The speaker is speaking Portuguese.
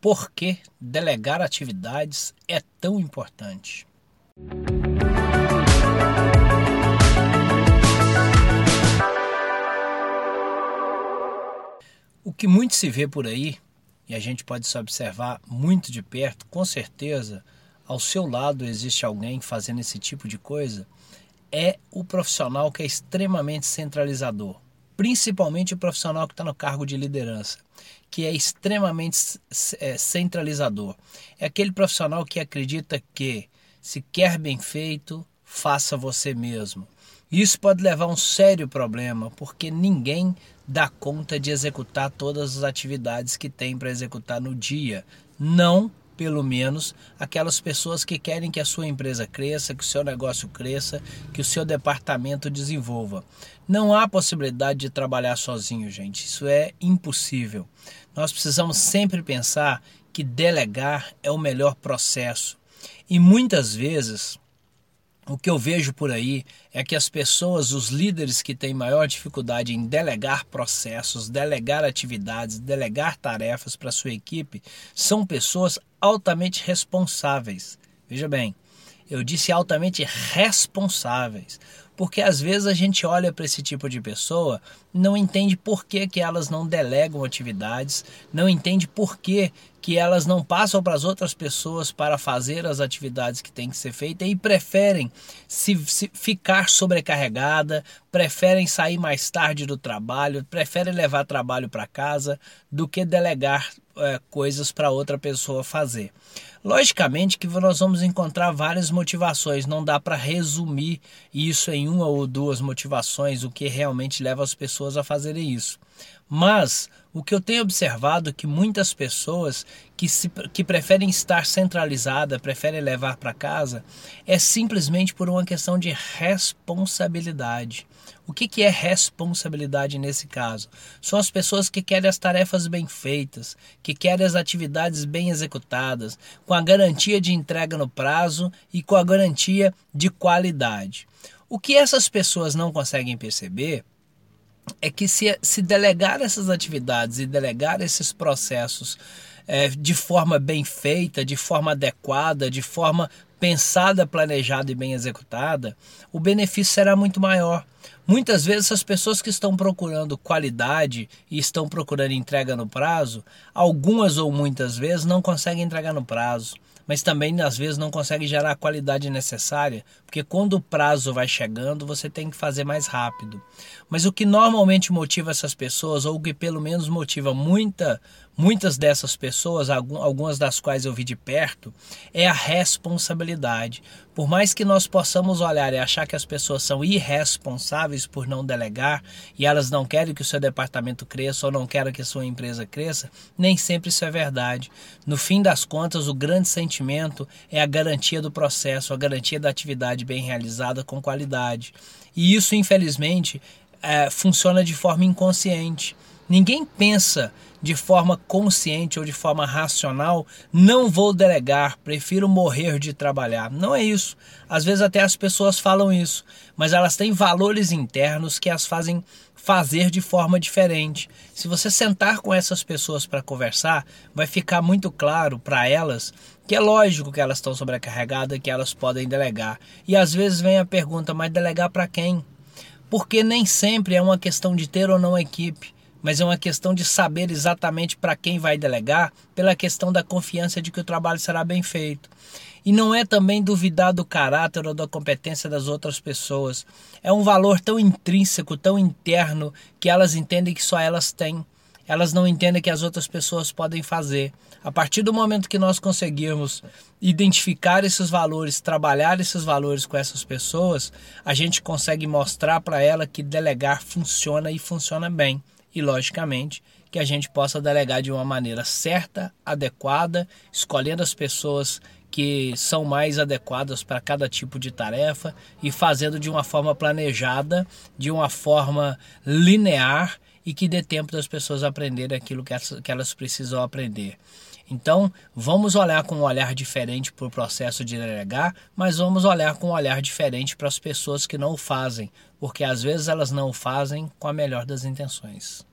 por que delegar atividades é tão importante. O que muito se vê por aí, e a gente pode se observar muito de perto, com certeza, ao seu lado existe alguém fazendo esse tipo de coisa, é o profissional que é extremamente centralizador, principalmente o profissional que está no cargo de liderança, que é extremamente é, centralizador. É aquele profissional que acredita que, se quer bem feito, faça você mesmo. Isso pode levar a um sério problema, porque ninguém dá conta de executar todas as atividades que tem para executar no dia. Não, pelo menos, aquelas pessoas que querem que a sua empresa cresça, que o seu negócio cresça, que o seu departamento desenvolva. Não há possibilidade de trabalhar sozinho, gente. Isso é impossível. Nós precisamos sempre pensar que delegar é o melhor processo. E muitas vezes o que eu vejo por aí é que as pessoas, os líderes que têm maior dificuldade em delegar processos, delegar atividades, delegar tarefas para sua equipe, são pessoas altamente responsáveis. Veja bem, eu disse altamente responsáveis, porque às vezes a gente olha para esse tipo de pessoa, não entende por que, que elas não delegam atividades, não entende por que, que elas não passam para as outras pessoas para fazer as atividades que têm que ser feitas e preferem se, se ficar sobrecarregada, preferem sair mais tarde do trabalho, preferem levar trabalho para casa do que delegar é, coisas para outra pessoa fazer. Logicamente que nós vamos encontrar várias motivações, não dá para resumir isso em uma ou duas motivações, o que realmente leva as pessoas a fazerem isso. Mas o que eu tenho observado é que muitas pessoas que, se, que preferem estar centralizada, preferem levar para casa, é simplesmente por uma questão de responsabilidade. O que, que é responsabilidade nesse caso? São as pessoas que querem as tarefas bem feitas, que querem as atividades bem executadas, com a garantia de entrega no prazo e com a garantia de qualidade. O que essas pessoas não conseguem perceber é que se, se delegar essas atividades e delegar esses processos é, de forma bem feita, de forma adequada, de forma pensada, planejada e bem executada, o benefício será muito maior. Muitas vezes as pessoas que estão procurando qualidade e estão procurando entrega no prazo, algumas ou muitas vezes não conseguem entregar no prazo mas também às vezes não consegue gerar a qualidade necessária, porque quando o prazo vai chegando, você tem que fazer mais rápido. Mas o que normalmente motiva essas pessoas, ou o que pelo menos motiva muita, muitas dessas pessoas, algumas das quais eu vi de perto, é a responsabilidade. Por mais que nós possamos olhar e achar que as pessoas são irresponsáveis por não delegar e elas não querem que o seu departamento cresça ou não querem que a sua empresa cresça, nem sempre isso é verdade. No fim das contas, o grande sentimento é a garantia do processo, a garantia da atividade bem realizada com qualidade. E isso, infelizmente, é, funciona de forma inconsciente. Ninguém pensa de forma consciente ou de forma racional, não vou delegar, prefiro morrer de trabalhar. Não é isso. Às vezes até as pessoas falam isso, mas elas têm valores internos que as fazem fazer de forma diferente. Se você sentar com essas pessoas para conversar, vai ficar muito claro para elas que é lógico que elas estão sobrecarregadas, que elas podem delegar. E às vezes vem a pergunta, mas delegar para quem? Porque nem sempre é uma questão de ter ou não equipe mas é uma questão de saber exatamente para quem vai delegar, pela questão da confiança de que o trabalho será bem feito. E não é também duvidar do caráter ou da competência das outras pessoas. É um valor tão intrínseco, tão interno, que elas entendem que só elas têm. Elas não entendem que as outras pessoas podem fazer. A partir do momento que nós conseguirmos identificar esses valores, trabalhar esses valores com essas pessoas, a gente consegue mostrar para ela que delegar funciona e funciona bem e, logicamente, que a gente possa delegar de uma maneira certa, adequada, escolhendo as pessoas que são mais adequadas para cada tipo de tarefa e fazendo de uma forma planejada, de uma forma linear e que dê tempo das pessoas aprenderem aquilo que elas precisam aprender. Então, vamos olhar com um olhar diferente para o processo de delegar, mas vamos olhar com um olhar diferente para as pessoas que não o fazem, porque às vezes elas não o fazem com a melhor das intenções.